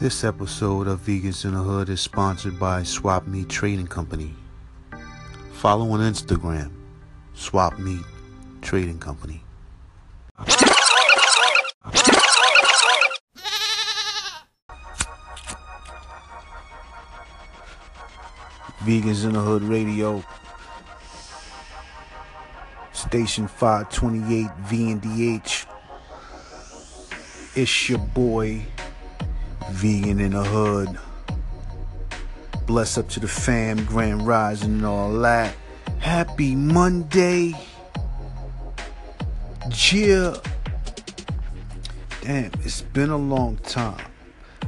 This episode of Vegans in the Hood is sponsored by Swap Meat Trading Company. Follow on Instagram, Swap Meat Trading Company. Vegans in the Hood Radio, Station 528 VNDH. It's your boy, Vegan in the Hood. Bless up to the fam, Grand Rising, and all that. Happy Monday. Yeah. Damn, it's been a long time.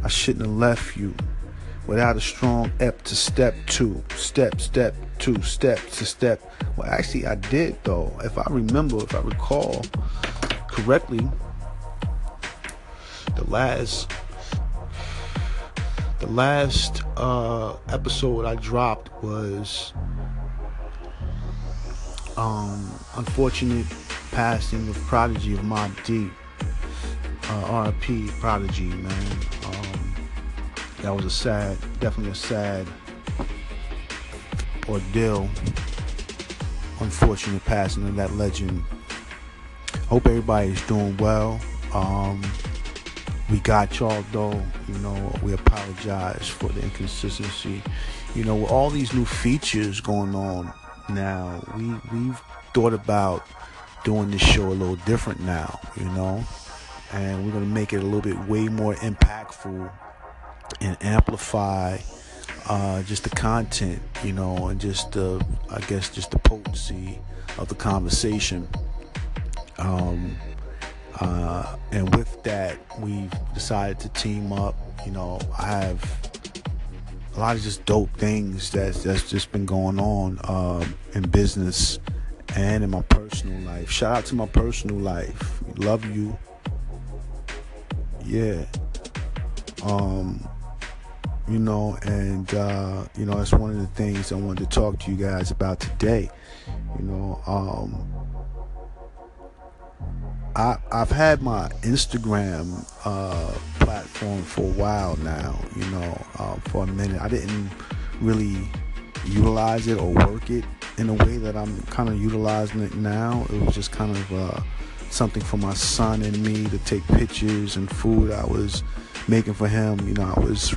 I shouldn't have left you without a strong ep to step two, step, step two, step to step. Well, actually, I did though. If I remember, if I recall correctly, the last the last uh, episode I dropped was um, unfortunate passing of Prodigy of Mobb Deep. Uh, RP Prodigy, man. Um, that was a sad, definitely a sad ordeal. Unfortunate passing of that legend. Hope everybody's doing well. Um, we got y'all though. You know, we apologize for the inconsistency. You know, with all these new features going on now, we we've thought about doing this show a little different now. You know, and we're gonna make it a little bit way more impactful and amplify uh, just the content, you know, and just the, I guess, just the potency of the conversation. Um, uh, and with that, we've decided to team up. You know, I have a lot of just dope things that's that's just been going on um, in business and in my personal life. Shout out to my personal life. Love you. Yeah. Um, you know, and uh, you know, that's one of the things I wanted to talk to you guys about today. You know, um, I, I've had my Instagram uh, platform for a while now. You know, uh, for a minute, I didn't really utilize it or work it in a way that I'm kind of utilizing it now. It was just kind of uh, something for my son and me to take pictures and food I was making for him. You know, I was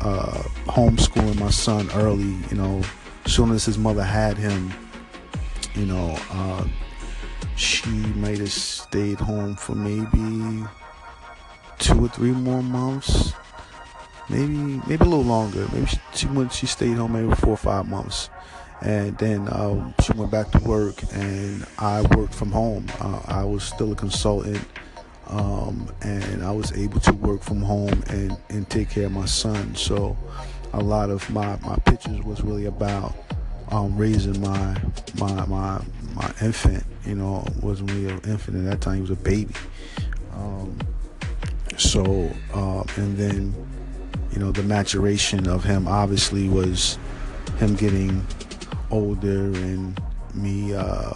uh, homeschooling my son early. You know, soon as his mother had him, you know, uh, she might have stayed home for maybe two or three more months, maybe maybe a little longer. Maybe she, went, she stayed home maybe four or five months, and then um, she went back to work, and I worked from home. Uh, I was still a consultant. Um, and I was able to work from home and, and take care of my son. So a lot of my, my pictures was really about um, raising my my my my infant. You know, wasn't really an infant at that time; he was a baby. Um, so uh, and then you know the maturation of him obviously was him getting older and me uh,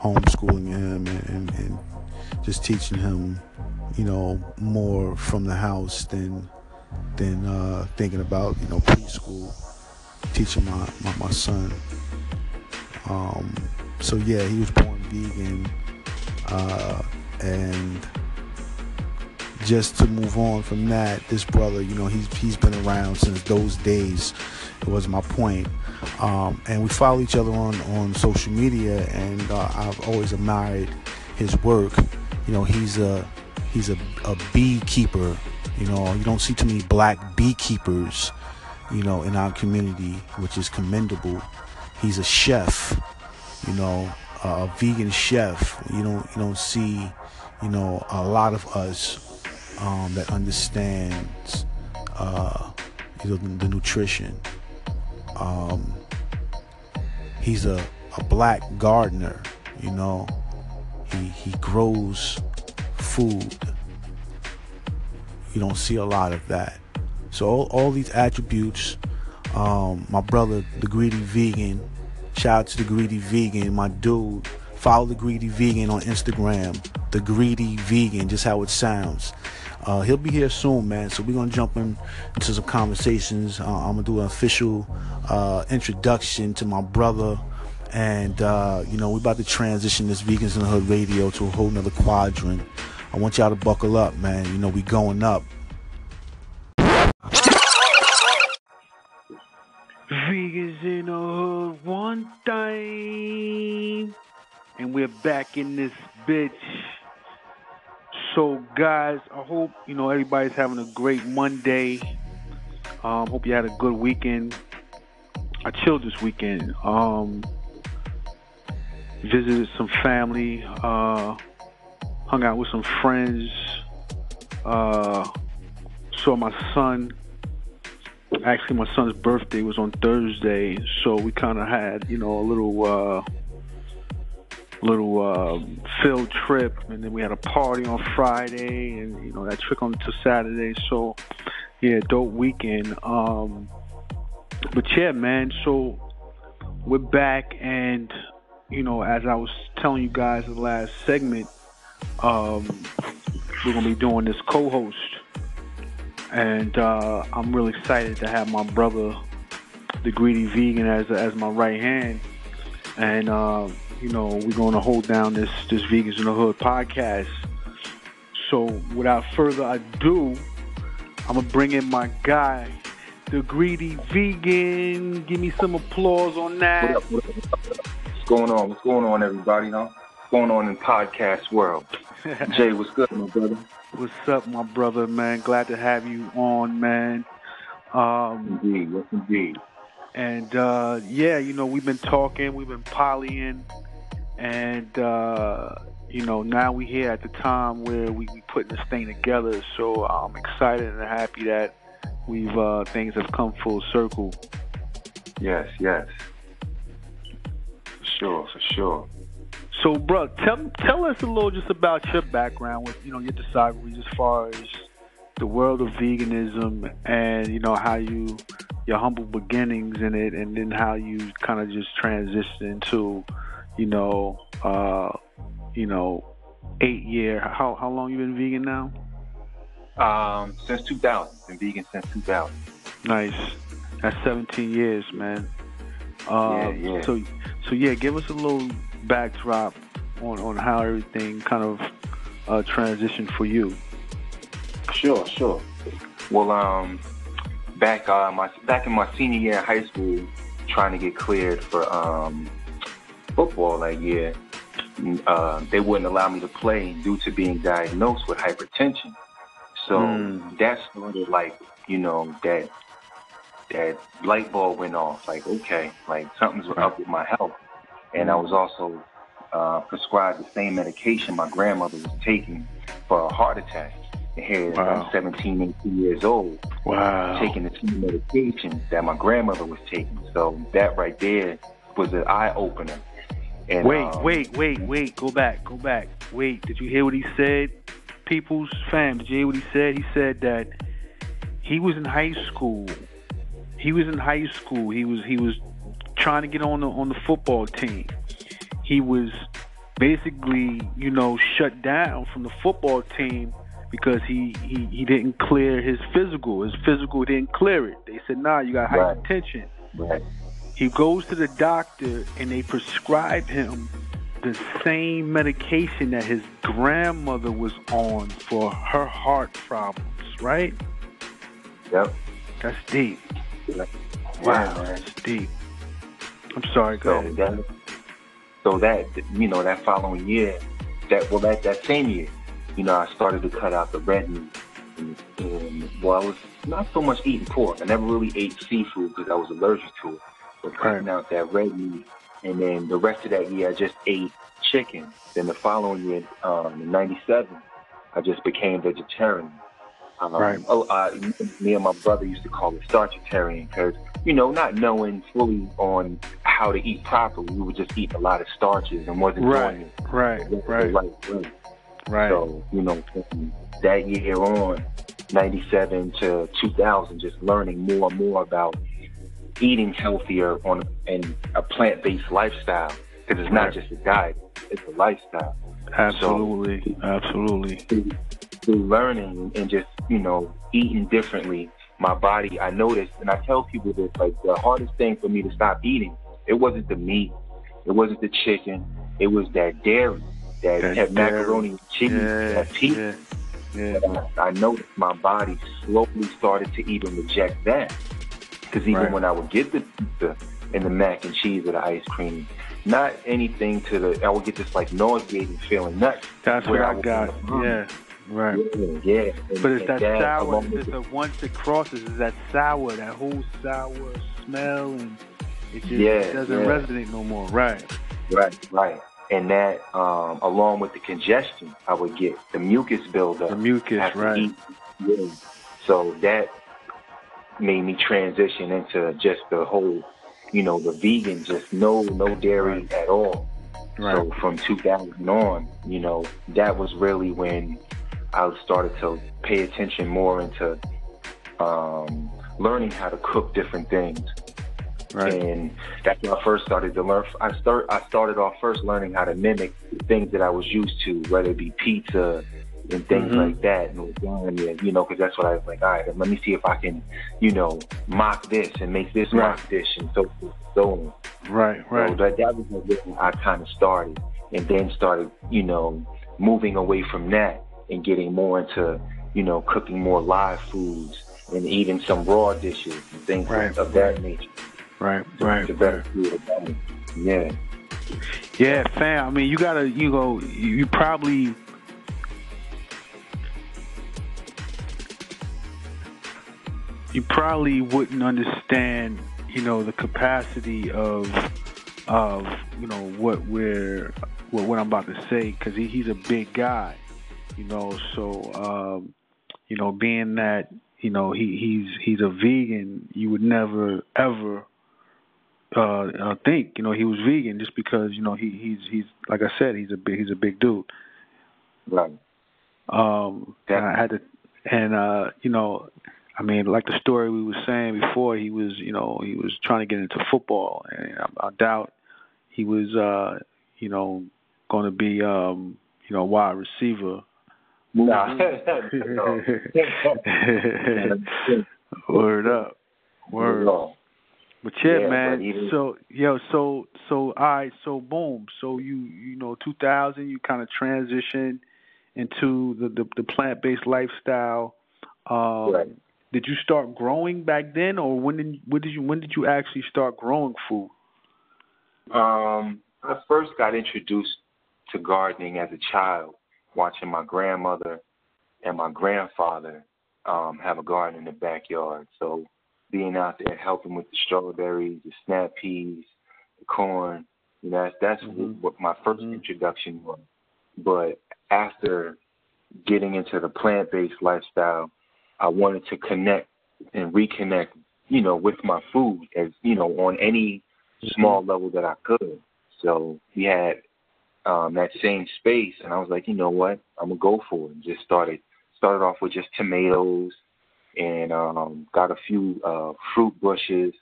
homeschooling him and, and, and just teaching him, you know, more from the house than than uh, thinking about, you know, preschool, teaching my, my, my son. Um, so yeah, he was born vegan, uh, and just to move on from that, this brother, you know, he's he's been around since those days. It was my point. Um, and we follow each other on on social media, and uh, I've always admired his work. You know, he's a he's a, a beekeeper. You know, you don't see too many black beekeepers, you know, in our community, which is commendable. He's a chef, you know, a vegan chef. You don't you don't see, you know, a lot of us um, that understands uh, you know, the nutrition. Um, he's a, a black gardener, you know. He he grows food. You don't see a lot of that. So all, all these attributes, um, my brother, the greedy vegan, shout out to the greedy vegan, my dude. Follow the greedy vegan on Instagram. The greedy vegan, just how it sounds. Uh, he'll be here soon, man. So we're gonna jump in, into some conversations. Uh, I'm gonna do an official uh, introduction to my brother, and uh, you know we're about to transition this Vegans in the Hood radio to a whole nother quadrant. I want y'all to buckle up, man. You know we going up. Vegans in the Hood one time. And we're back in this bitch. So, guys, I hope, you know, everybody's having a great Monday. Um, hope you had a good weekend. I chilled this weekend. Um, visited some family. Uh, hung out with some friends. Uh, saw my son actually my son's birthday was on Thursday, so we kind of had you know a little uh, little uh, field trip, and then we had a party on Friday, and you know that trick on to Saturday. So yeah, dope weekend. Um, but yeah, man. So we're back, and you know as I was telling you guys in the last segment, um, we're gonna be doing this co-host and uh, I'm really excited to have my brother, the Greedy Vegan, as as my right hand, and uh, you know we're going to hold down this this Vegans in the Hood podcast. So without further ado, I'm gonna bring in my guy, the Greedy Vegan. Give me some applause on that. What up, what up, What's going on? What's going on, everybody? Huh? What's going on in podcast world? Jay, what's good, my brother? What's up, my brother, man? Glad to have you on, man. Um, indeed, yes, indeed. And uh, yeah, you know, we've been talking, we've been polying, and uh, you know, now we here at the time where we, we putting this thing together. So I'm excited and happy that we've uh, things have come full circle. Yes, yes, for sure, for sure. So, bro, tell tell us a little just about your background with you know your discography as far as the world of veganism and you know how you your humble beginnings in it, and then how you kind of just transitioned to you know uh, you know eight year. How how long you been vegan now? Um, since 2000. Been vegan since 2000. Nice. That's 17 years, man. Uh, yeah, yeah. So so yeah, give us a little backdrop on, on how everything kind of uh, transitioned for you. Sure, sure. Well, um, back uh, my back in my senior year in high school, trying to get cleared for um, football that year, uh, they wouldn't allow me to play due to being diagnosed with hypertension. So mm. that started like you know that that light bulb went off. Like okay, like something's up with my health and I was also uh, prescribed the same medication my grandmother was taking for a heart attack. Here wow. I'm 17, 18 years old, wow. taking the same medication that my grandmother was taking. So that right there was an eye opener. And, wait, um, wait, wait, wait. Go back, go back. Wait, did you hear what he said? People's fam, did you hear what he said? He said that he was in high school. He was in high school. He was he was trying to get on the on the football team. He was basically, you know, shut down from the football team because he, he, he didn't clear his physical. His physical didn't clear it. They said, nah, you got right. hypertension. Right. He goes to the doctor and they prescribe him the same medication that his grandmother was on for her heart problems, right? Yep. That's deep. Yeah. Wow, that's deep. I'm sorry. Go so ahead. That, so that you know that following year, that well that that same year, you know I started to cut out the red meat. And, and well, I was not so much eating pork. I never really ate seafood because I was allergic to it. But cutting right. out that red meat, and then the rest of that year I just ate chicken. Then the following year, um, in '97, I just became vegetarian. Um, right. Oh, uh, me and my brother used to call it starchitarian because you know, not knowing fully on how to eat properly, we were just eating a lot of starches and wasn't right, doing it right, right, right way. Right. So you know, that year on, '97 to 2000, just learning more and more about eating healthier on and a plant-based lifestyle because it's not just a diet; it's a lifestyle. Absolutely, so, absolutely. through learning and just you know eating differently, my body I noticed, and I tell people this like the hardest thing for me to stop eating, it wasn't the meat, it wasn't the chicken, it was that dairy, that, that, that macaroni and cheese, yeah, that pizza. Yeah. Yeah. I, I noticed my body slowly started to even reject that. Because even right. when I would get the pizza and the mac and cheese or the ice cream, not anything to the, I would get this like nauseating feeling. Not That's what I, I got. Yeah. Right. Yeah. yeah. And, but it's that, that sour. It's the once it crosses, is that sour, that whole sour smell, and it just yeah, doesn't yeah. resonate no more. Right. Right. Right. And that, um, along with the congestion, I would get the mucus buildup. The mucus, right. Yeah. So that made me transition into just the whole, you know, the vegan, just no no dairy right. at all. Right. So from 2000 on, you know, that was really when I started to pay attention more into um, learning how to cook different things. Right. And that's when I first started to learn. I start. I started off first learning how to mimic things that I was used to, whether it be pizza, and things mm-hmm. like that and lasagna, you know, because that's what I was like, all right, let me see if I can, you know, mock this and make this right. mock dish and so forth so on. Right, right. So that, that was where I kind of started and then started, you know, moving away from that and getting more into, you know, cooking more live foods and eating some raw dishes and things right. of that nature. Right, right. To better feel Yeah. Yeah, fam. I mean, you gotta, you go, you probably you probably wouldn't understand, you know, the capacity of of you know what we're what, what I'm about to say because he, he's a big guy, you know. So um, you know, being that you know he he's he's a vegan, you would never ever uh, uh, think you know he was vegan just because you know he he's he's like I said he's a big he's a big dude. Right. Um, and I had to, and uh, you know, I mean, like the story we were saying before, he was, you know, he was trying to get into football, and I, I doubt he was, uh, you know, going to be, um, you know, wide receiver. Nah. Word up. Word. But yeah, yeah man. Even, so yo, so so all right, so boom. So you you know, 2000, you kind of transition into the the, the plant based lifestyle. Um, right did you start growing back then, or when did when did you when did you actually start growing food? Um, I first got introduced to gardening as a child, watching my grandmother and my grandfather um, have a garden in the backyard. So being out there helping with the strawberries, the snap peas, the corn, you know, that's that's mm-hmm. what my 1st mm-hmm. introduction was. But after getting into the plant-based lifestyle, I wanted to connect and reconnect, you know, with my food as you know on any small level that I could. So we had um, that same space, and I was like, you know what, I'm gonna go for it. And just started started off with just tomatoes, and um, got a few uh, fruit bushes,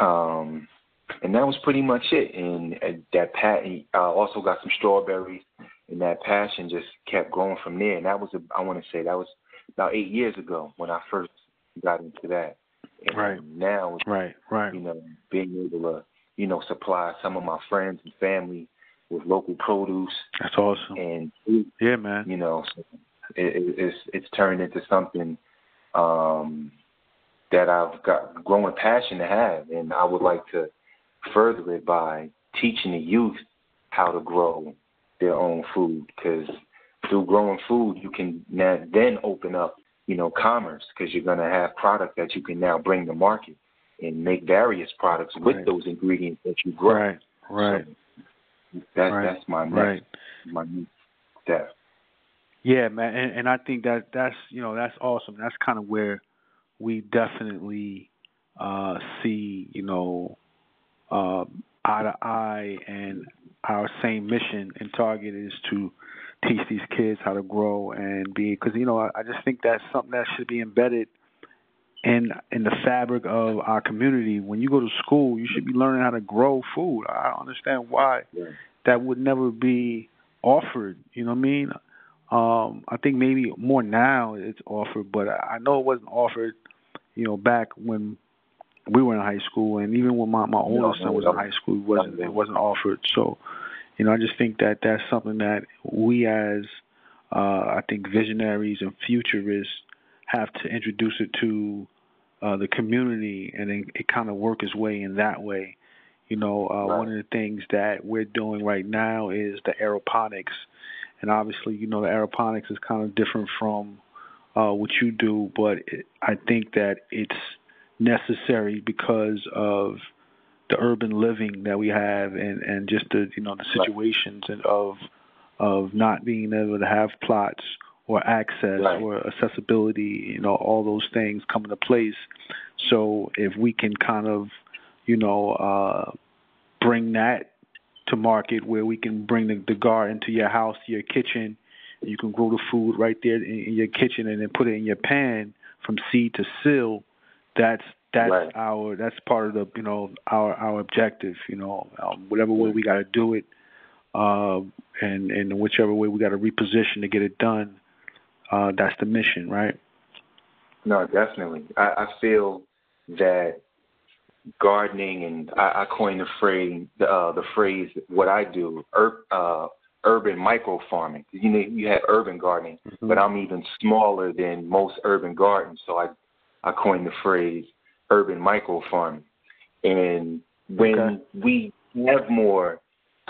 um, and that was pretty much it. And uh, that pat, uh, also got some strawberries, and that passion just kept growing from there. And that was, a, I want to say, that was about eight years ago when I first got into that. And right. Now, right, right. You know, being able to, you know, supply some of my friends and family with local produce. That's awesome. And yeah, man. You know, so it, it's it's turned into something um, that I've got growing passion to have, and I would like to further it by teaching the youth how to grow their own food because through growing food, you can now then open up, you know, commerce because you're going to have product that you can now bring to market and make various products with right. those ingredients that you grow. Right, right. So that, right. That's my next, right. my next step. Yeah, man, and, and I think that that's you know that's awesome. That's kind of where we definitely uh, see you know uh, eye to eye, and our same mission and target is to teach these kids how to grow and be because you know I, I just think that's something that should be embedded in in the fabric of our community. When you go to school, you should be learning how to grow food. I don't understand why yeah. that would never be offered. You know what I mean? Um, I think maybe more now it's offered, but I know it wasn't offered, you know, back when we were in high school, and even when my my oldest son was in high school, it wasn't it wasn't offered. So, you know, I just think that that's something that we as uh, I think visionaries and futurists have to introduce it to uh, the community, and then it kind of work its way in that way. You know, uh, right. one of the things that we're doing right now is the aeroponics, and obviously, you know, the aeroponics is kind of different from uh, what you do, but it, I think that it's necessary because of the urban living that we have and and just the you know the situations and of of not being able to have plots or access right. or accessibility you know all those things come into place so if we can kind of you know uh bring that to market where we can bring the, the garden to your house to your kitchen you can grow the food right there in, in your kitchen and then put it in your pan from seed to sill. That's that's right. our that's part of the you know our our objective you know um, whatever way we got to do it uh, and and whichever way we got to reposition to get it done uh, that's the mission right? No definitely. I, I feel that gardening and I, I coined the phrase uh, the phrase what I do ur, uh, urban micro farming you know you have urban gardening mm-hmm. but I'm even smaller than most urban gardens so I I coined the phrase urban micro farming. And when okay. we have more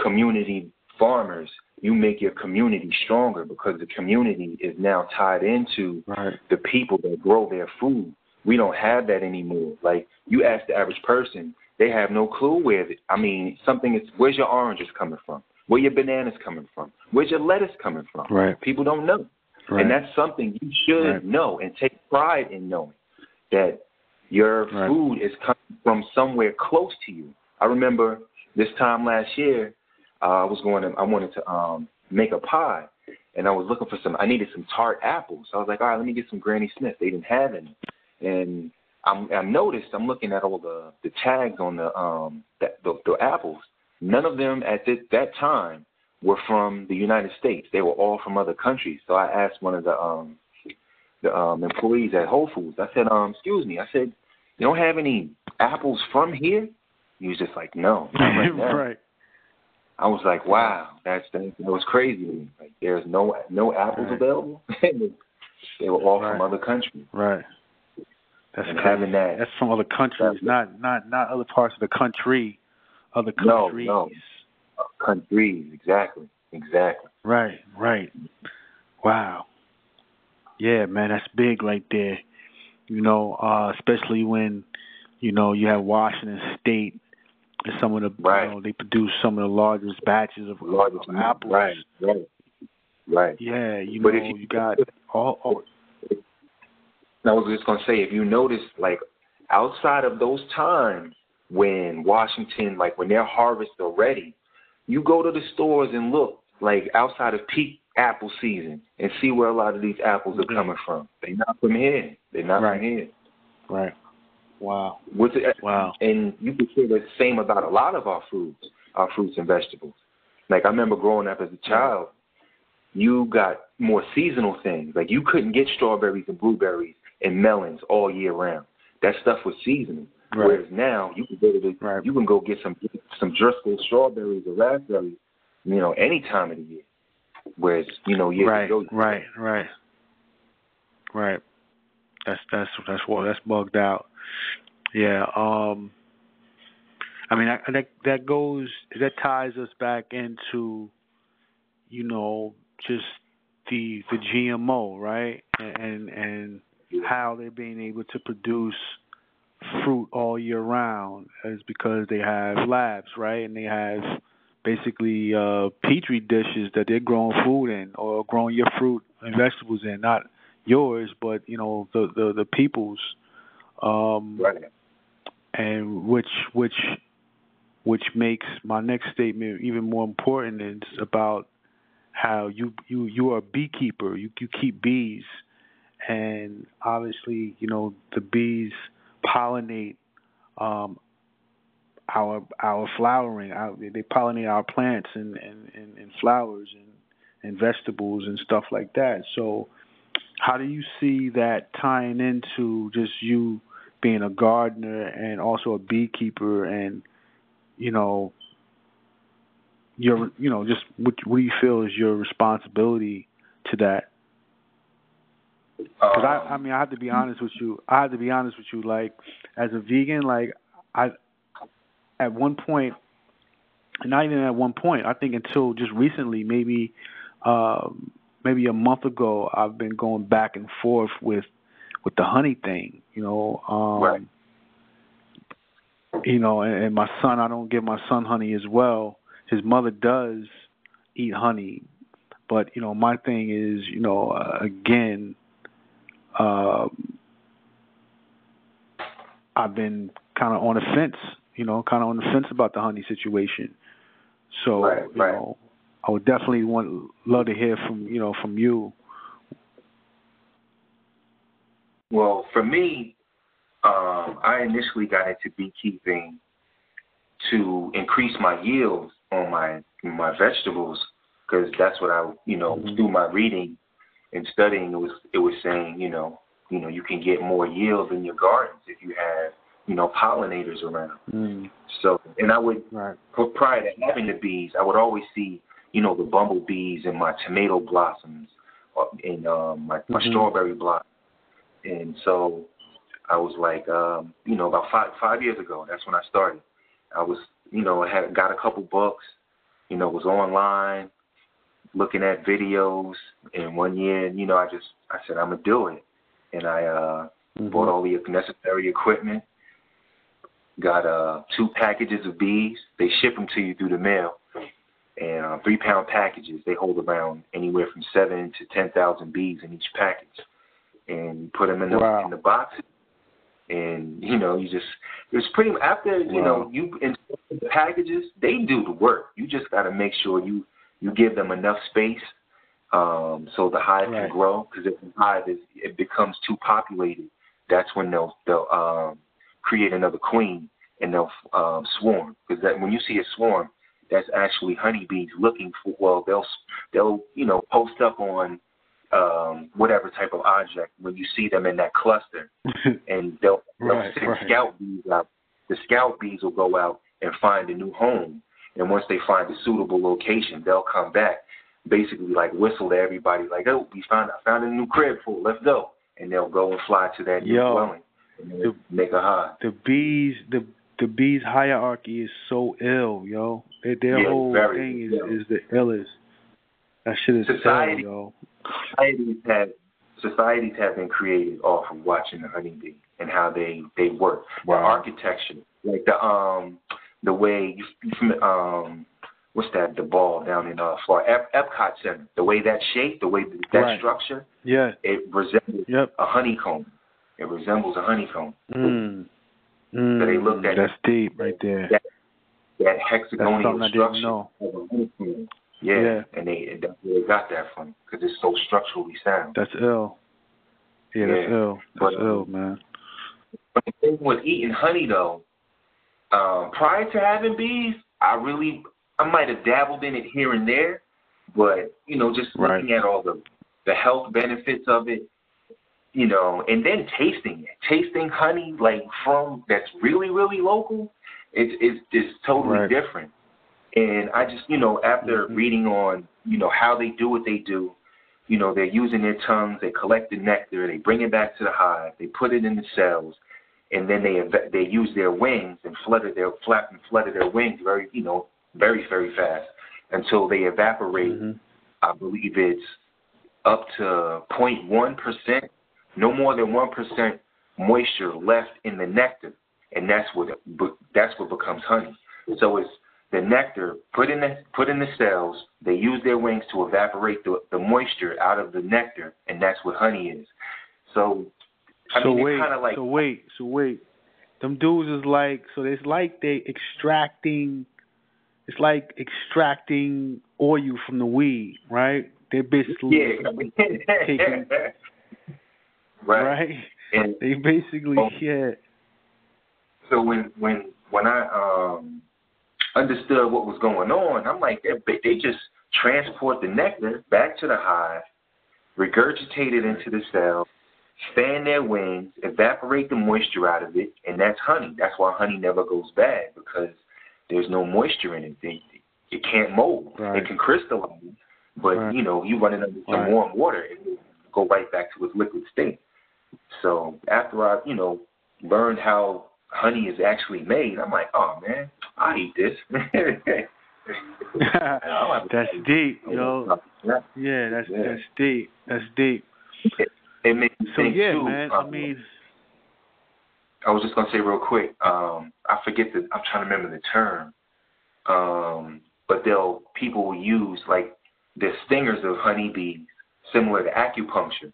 community farmers, you make your community stronger because the community is now tied into right. the people that grow their food. We don't have that anymore. Like you ask the average person, they have no clue where. The, I mean, something is. Where's your oranges coming from? Where your bananas coming from? Where's your lettuce coming from? Right. People don't know, right. and that's something you should right. know and take pride in knowing that your right. food is coming from somewhere close to you. I remember this time last year, uh, I was going to, I wanted to um, make a pie, and I was looking for some. I needed some tart apples. So I was like, all right, let me get some Granny Smith. They didn't have any, and I'm, I noticed I'm looking at all the the tags on the um the, the, the apples. None of them at this, that time were from the United States. They were all from other countries. So I asked one of the um the um, employees at Whole Foods. I said, um, excuse me. I said, you don't have any apples from here? He was just like, no. Right, right. I was like, wow, that's that was crazy. Like, there's no no apples right. available. they were all right. from other countries. Right. That's and having that. That's from other countries, not not not other parts of the country. Other countries. No, no. Countries, exactly, exactly. Right, right. Wow. Yeah, man, that's big right there. You know, uh, especially when you know you have Washington State and some of the right. you know they produce some of the largest batches of, largest, of apples. Right, right, right. Yeah, you but know you, you got all. all I was just gonna say, if you notice, like outside of those times when Washington, like when their harvests are ready, you go to the stores and look, like outside of peak apple season and see where a lot of these apples are mm-hmm. coming from. They're not from here. They're not right. from here. Right. Wow. With it, wow. And you could say the same about a lot of our foods, our fruits and vegetables. Like I remember growing up as a child, you got more seasonal things. Like you couldn't get strawberries and blueberries and melons all year round. That stuff was seasonal. Right. Whereas now you can go to the, right. you can go get some some Driscoll strawberries or raspberries, you know, any time of the year. Whereas you know years right, ago, right, right, right. That's that's that's what that's bugged out. Yeah. Um. I mean, that that, that goes that ties us back into, you know, just the the GMO, right? And and how they're being able to produce fruit all year round is because they have labs, right? And they have basically uh, petri dishes that they're growing food in or growing your fruit and vegetables in, not yours, but you know the the, the people's. Um, right. And which which which makes my next statement even more important. is about how you you you are a beekeeper. You you keep bees, and obviously you know the bees pollinate um, our our flowering. Our, they pollinate our plants and, and, and, and flowers, and and vegetables and stuff like that. So, how do you see that tying into just you being a gardener and also a beekeeper and you know your you know just what what do you feel is your responsibility to that because I, I mean, I have to be honest with you. I have to be honest with you. Like, as a vegan, like I, at one point, not even at one point. I think until just recently, maybe, uh, maybe a month ago, I've been going back and forth with, with the honey thing. You know, um, right. You know, and, and my son, I don't give my son honey as well. His mother does eat honey, but you know, my thing is, you know, uh, again uh, I've been kind of on the fence, you know, kind of on the fence about the honey situation. So, right, you right. know, I would definitely want love to hear from you know from you. Well, for me, um, I initially got into beekeeping to increase my yields on my my vegetables because that's what I you know mm-hmm. through my reading in studying, it was it was saying, you know, you know, you can get more yield in your gardens if you have, you know, pollinators around. Mm. So, and I would, right. prior to having the bees, I would always see, you know, the bumblebees in my tomato blossoms, in um, my, my mm-hmm. strawberry blossoms, and so I was like, um, you know, about five five years ago, that's when I started. I was, you know, I had got a couple books, you know, was online, looking at videos. And one year, you know, I just I said I'm gonna do it, and I uh, mm-hmm. bought all the necessary equipment. Got uh, two packages of bees. They ship them to you through the mail, and uh, three pound packages. They hold around anywhere from seven to ten thousand bees in each package, and you put them in the wow. in the boxes and you know you just it's pretty after you know you in the packages they do the work you just got to make sure you you give them enough space um, so the hive right. can grow. Because if the hive is it becomes too populated, that's when they'll they'll um, create another queen and they'll um, swarm. Because that when you see a swarm, that's actually honeybees looking for. Well, they'll they'll you know post up on um, whatever type of object when you see them in that cluster, and they'll, they'll right, send right. scout bees out. The scout bees will go out and find a new home and once they find a suitable location, they'll come back, basically like whistle to everybody, like, "Oh, we found I found a new crib for, let's go," and they'll go and fly to that new Yo, dwelling and the, make a hive. The bees, the the bees hierarchy is so ill, yo. Their, their yeah, whole thing is ill. is the illest. That shit is society, ill, yo. Societies have societies have been created off of watching the honeybee and how they they work. Wow. The architecture, like the um the way you, um what's that the ball down in uh Florida Ep- Epcot Center the way that shape the way that right. structure yeah it resembles yep. a honeycomb it resembles a honeycomb mm. Mm. so they looked at that's deep right there that, that hexagonal structure know. of a honeycomb yeah, yeah. and they that's where they got that from because it's so structurally sound that's ill yeah, that's ill that's but, ill man but the thing with eating honey though um, prior to having bees, I really I might have dabbled in it here and there, but you know, just right. looking at all the the health benefits of it, you know, and then tasting it, tasting honey like from that's really really local, it's it's it's totally right. different. And I just you know after mm-hmm. reading on you know how they do what they do, you know they're using their tongues, they collect the nectar, they bring it back to the hive, they put it in the cells, and then they they use their wings and flutter their flap and flutter their wings very you know very very fast until they evaporate. Mm-hmm. I believe it's up to 0.1 percent, no more than one percent moisture left in the nectar, and that's what that's what becomes honey. So it's the nectar put in the put in the cells. They use their wings to evaporate the, the moisture out of the nectar, and that's what honey is. So I so mean, wait, like, so wait, so wait. Them dudes is like, so it's like they extracting. It's like extracting oil from the weed, right? They're basically yeah. taking, right. right? And, they basically oh, yeah. So when when when I um understood what was going on, I'm like they, they just transport the nectar back to the hive, regurgitate it into the cell, fan their wings, evaporate the moisture out of it, and that's honey. That's why honey never goes bad because there's no moisture in it. They, it can't mold. Right. It can crystallize, but right. you know, you run it under some right. warm water, it will go right back to its liquid state. So after I, you know, learned how honey is actually made, I'm like, oh man, I eat this. that's deep, yo. Yeah, that's yeah. that's deep. That's deep. It, makes me so think yeah, too, man. um, I mean, I was just gonna say real quick. Um, I forget the. I'm trying to remember the term. Um, but they'll people will use like the stingers of honeybees, similar to acupuncture,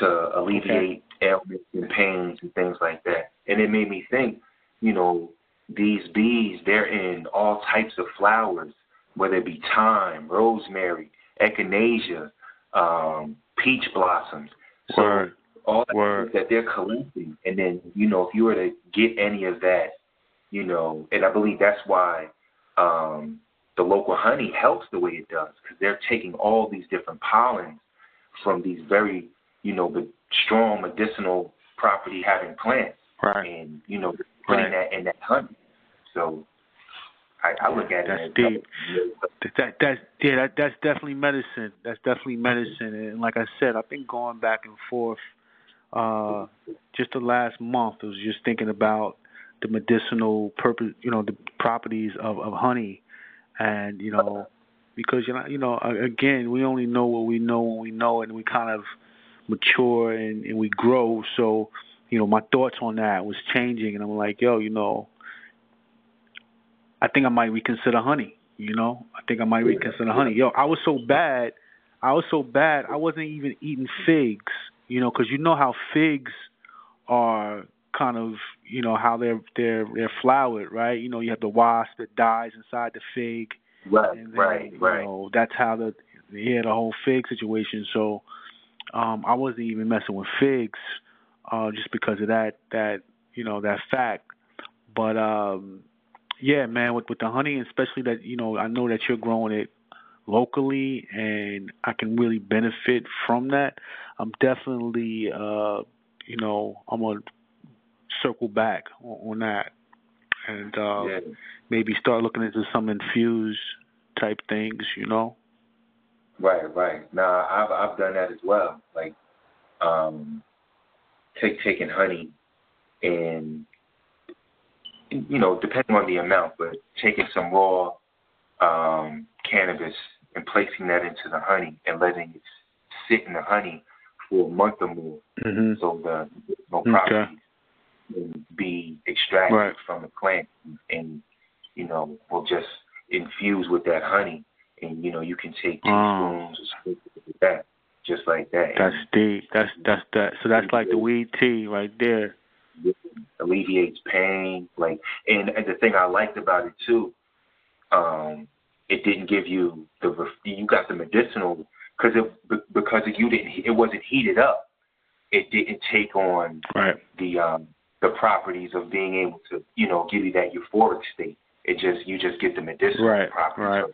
to alleviate ailments and pains and things like that. And it made me think, you know, these bees they're in all types of flowers, whether it be thyme, rosemary, echinacea, um, peach blossoms. So Word. all that, Word. that they're collecting, and then you know if you were to get any of that, you know, and I believe that's why um, the local honey helps the way it does because they're taking all these different pollens from these very, you know, the strong medicinal property having plants, right. and you know, putting Right. that in that honey. So I, I look at That's it as deep. That, that that's yeah, that that's definitely medicine. That's definitely medicine. And like I said, I've been going back and forth. Uh, just the last month, I was just thinking about the medicinal purpose, you know, the properties of of honey, and you know, because you know, you know, again, we only know what we know when we know it, and we kind of mature and, and we grow. So, you know, my thoughts on that was changing, and I'm like, yo, you know, I think I might reconsider honey. You know, I think I might reconsider honey. Yo, I was so bad. I was so bad. I wasn't even eating figs. You know, because you know how figs are kind of, you know, how they're they're they're flowered, right? You know, you have the wasp that dies inside the fig, Right, then, right, you right. know, that's how the yeah the whole fig situation. So, um, I wasn't even messing with figs, uh, just because of that that you know that fact. But um, yeah, man, with with the honey, especially that you know, I know that you're growing it locally, and I can really benefit from that. I'm definitely, uh, you know, I'm gonna circle back on, on that, and uh, yeah. maybe start looking into some infused type things. You know. Right, right. Now I've I've done that as well. Like, um, take taking honey and you know, depending on the amount, but taking some raw um, cannabis and placing that into the honey and letting it sit in the honey for a month or more, Mm-hmm. so the no Okay. properties can be extracted Right. from the plant, and you know, will just infuse with that honey, and you know, you can take Oh. teaspoons or spoonfuls of that, just like that. That's deep. That's that's that. So that's like the weed tea right there. Alleviates pain. Like, and, and the thing I liked about it too, um, it didn't give you the you got the medicinal because it be- because you didn't it wasn't heated up. It didn't take on Right. the um, the properties of being able to you know give you that euphoric state. It just you just get the medicinal Right, properties right, of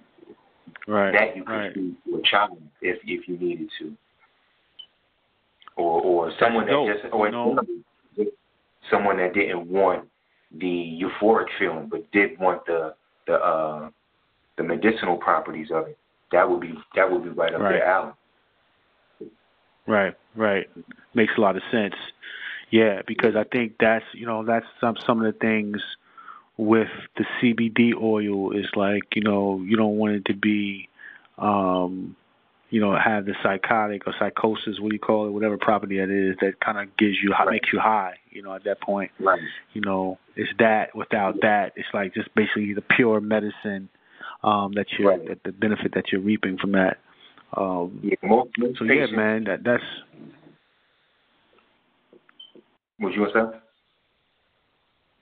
Right. that you could right. feed to a child if if you needed to, or or someone that just or know. Someone that didn't want the euphoric feeling but did want the the uh the medicinal properties of it. That would be that would be right up Right. their alley. Right, right. Makes a lot of sense. Yeah, because I think that's you know that's some some of the things with the CBD oil is like you know you don't want it to be um you know have the psychotic or psychosis what do you call it whatever property that is that kind of gives you Right. makes you high you know at that point Right. you know it's that without that it's like just basically the pure medicine um that you're Right. that the benefit that you're reaping from that um Yeah, most, most so yeah patients, man that that's What you want to say?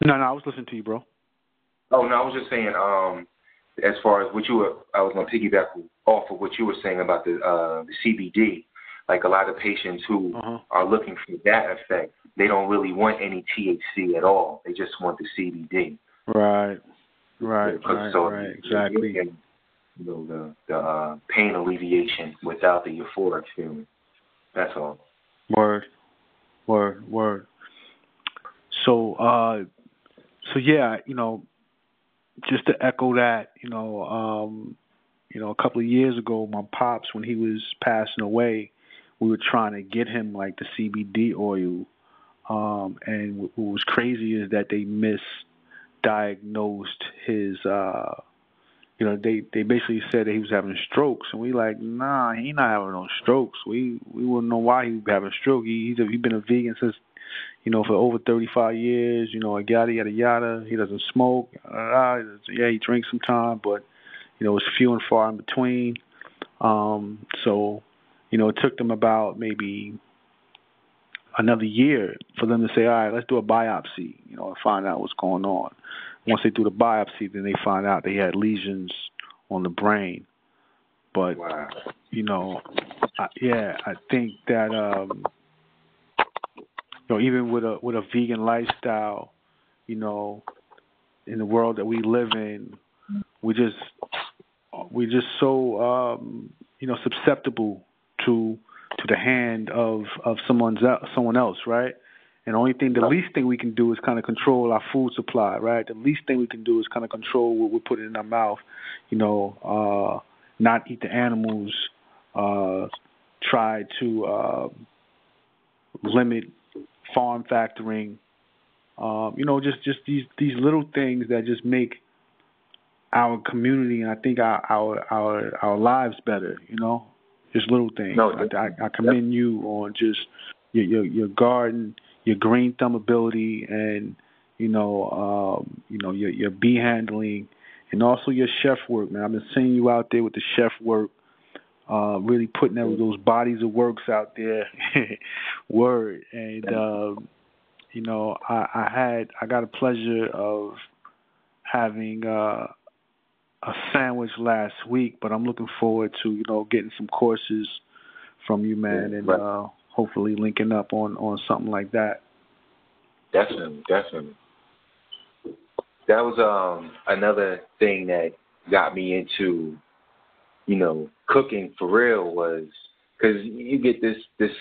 no no I was listening to you bro Oh no, I was just saying. Um, as far as what you were, I was going to piggyback off of what you were saying about the uh, the CBD. Like a lot of patients who uh-huh are looking for that effect, they don't really want any THC at all. They just want the CBD. right right right so right exactly you know, the the uh, pain alleviation without the euphoric feeling. That's all. Word, word, word. So, uh, so yeah, you know, just to echo that, you know, um, you know, a couple of years ago, my pops, when he was passing away, we were trying to get him like the CBD oil. Um, and what was crazy is that they misdiagnosed his, uh, you know, they, they basically said that he was having strokes, and we like, nah, he not having no strokes. We we wouldn't know why he was having stroke. He he's he been a vegan since, you know, for over 35 years. You know, yada yada yada. He doesn't smoke. Uh, yeah, he drinks sometimes, but you know, it's few and far in between. Um, so you know, it took them about maybe another year for them to say, all right, let's do a biopsy, you know, and find out what's going on. Once they do the biopsy, then they find out they had lesions on the brain. But wow. you know, I, yeah, I think that um, you know, even with a with a vegan lifestyle, you know, in the world that we live in, we just we just so um, you know susceptible to to the hand of of someone's someone else, right? And the only thing, the least thing we can do is kind of control our food supply, right? The least thing we can do is kind of control what we're putting in our mouth, you know, uh, not eat the animals, uh, try to uh, limit farm factoring, um, you know, just just these these little things that just make our community and I think our our our, our lives better, you know. Just little things. No, I, I, I commend yep. you on just your, your your garden, your green thumb ability, and you know, um, you know your your bee handling, and also your chef work, man. I've been seeing you out there with the chef work, uh, really putting those bodies of works out there. Word, and um, you know, I, I had I got a pleasure of having uh, a sandwich last week, but I'm looking forward to you know getting some courses from you, man, and right. uh, hopefully linking up on on something like that. Definitely, definitely. That was um another thing that got me into, you know, cooking for real was because you get this this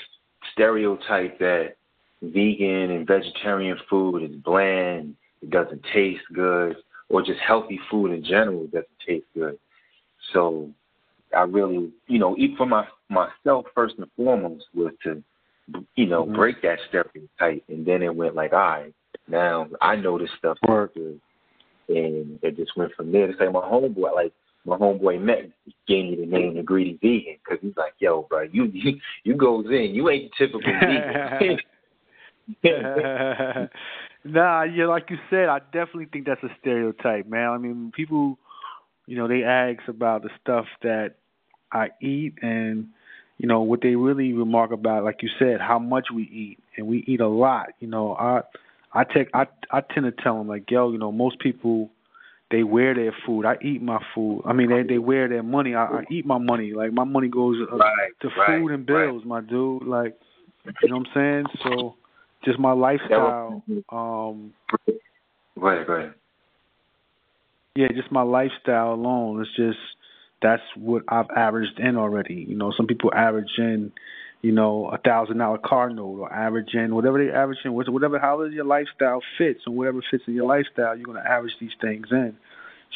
stereotype that vegan and vegetarian food is bland, it doesn't taste good or just healthy food in general doesn't taste good. So I really, you know, eat for my myself first and foremost was to, you know, mm-hmm. break that stereotype, and then it went like, all right, now I know this stuff works, and it just went from there. To say my homeboy, like my homeboy met gave me the name the Greedy Vegan because he's like, yo, bro, you you, you goes in, you ain't the typical vegan. Nah, yeah, like you said, I definitely think that's a stereotype, man. I mean, people, you know, they ask about the stuff that I eat, and you know what they really remark about, like you said, how much we eat, and we eat a lot. You know, I, I take, I, I tend to tell them like, yo, you know, most people, they wear their food. I eat my food. I mean, they they wear their money. I, I eat my money. Like my money goes uh, right, to right, food and bills, right. my dude. Like, you know what I'm saying? So just my lifestyle. Um, go ahead, go ahead. Yeah, just my lifestyle alone. It's just that's what I've averaged in already. You know, some people average in, you know, a thousand dollar car note or average in whatever they average in, whatever however your lifestyle fits and whatever fits in your lifestyle, you're gonna average these things in.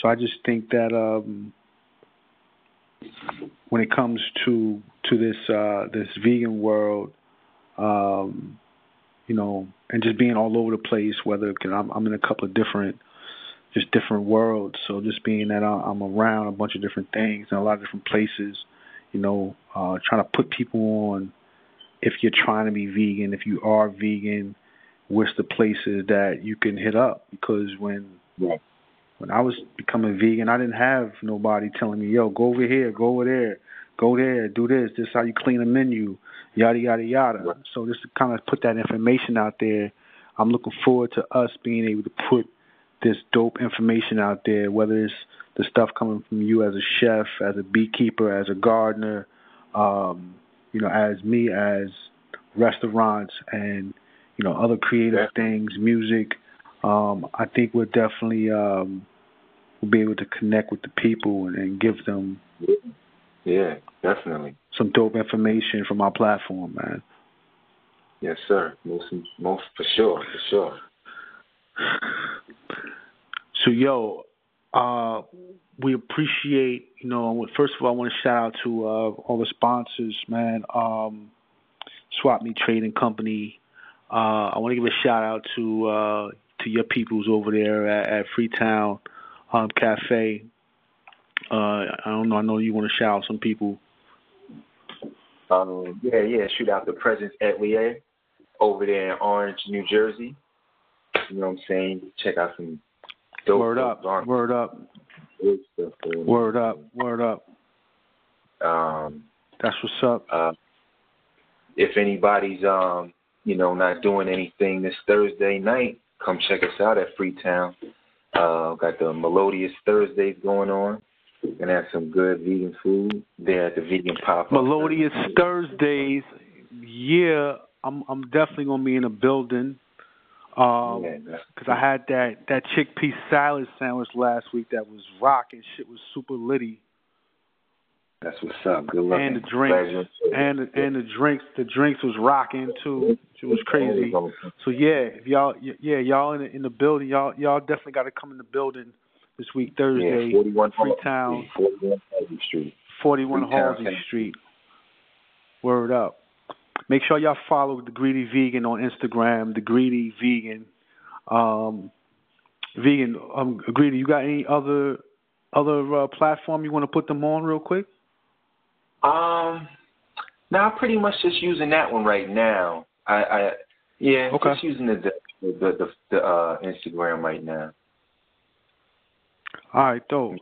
So I just think that um when it comes to to this uh this vegan world, um you know, and just being all over the place. Whether cause I'm, I'm in a couple of different, just different worlds. So just being that I'm around a bunch of different things and a lot of different places, you know, uh, trying to put people on. If you're trying to be vegan, if you are vegan, what's the places that you can hit up? Because when yeah. when I was becoming vegan, I didn't have nobody telling me, "Yo, go over here, go over there, go there, do this. This is how you clean a menu." Yada yada yada. Right. So just to kind of put that information out there, I'm looking forward to us being able to put this dope information out there, whether it's the stuff coming from you as a chef, as a beekeeper, as a gardener, um, you know, as me as restaurants and you know other creative yeah. things, music. Um, I think we'll definitely um, we'll be able to connect with the people and, and give them yeah, definitely some dope information from our platform, man. Yes, sir. Most, most for sure, for sure. So, yo, uh, we appreciate, you know, first of all, I want to shout out to uh, all the sponsors, man. Um, Swap Me Trading Company. Uh, I want to give a shout out to uh, to your peoples over there at, at Freetown um, Cafe. Uh, I don't know. I know you want to shout out some people. Um, yeah, yeah. Shoot out the Presence Atelier over there in Orange, New Jersey. You know what I'm saying? Check out some dope. Word up. Word up. Word up. Word up. Um, That's what's up. Uh, if anybody's um, you know, not doing anything this Thursday night, come check us out at Freetown. Uh, got the Melodious Thursdays going on. Gonna have some good vegan food there at the Vegan Pop. Melodious Thursdays. Yeah, I'm I'm definitely gonna be in the building. Um, because I had that that chickpea salad sandwich last week that was rocking. Shit was super litty. That's what's up. Good luck. And the drinks, and the, and the drinks, the drinks was rocking too. It was crazy. So yeah, if y'all, yeah, y'all in the, in the building, y'all y'all definitely got to come in the building this week Thursday. Yeah, 41 Freetown, 41 Halsey Street. 41 Halsey Street. Word up. Make sure y'all follow the Greedy Vegan on Instagram. The Greedy Vegan. Um, vegan. Um, Greedy. You got any other other uh, platform you want to put them on real quick? Um, now I'm pretty much just using that one right now. I, I yeah, okay. just using the the the, the, the uh, Instagram right now. All right, dope.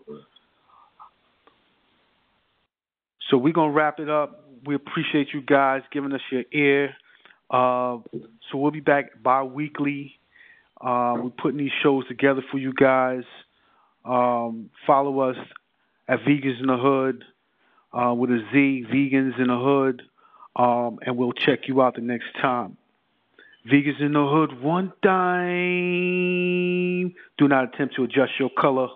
So we're gonna wrap it up. We appreciate you guys giving us your ear. Uh, so we'll be back bi-weekly. Uh, we're putting these shows together for you guys. Um, follow us at Vegans in the Hood uh, with a Z, Vegans in the Hood, um, and we'll check you out the next time. Vegans in the Hood, one time. Do not attempt to adjust your color.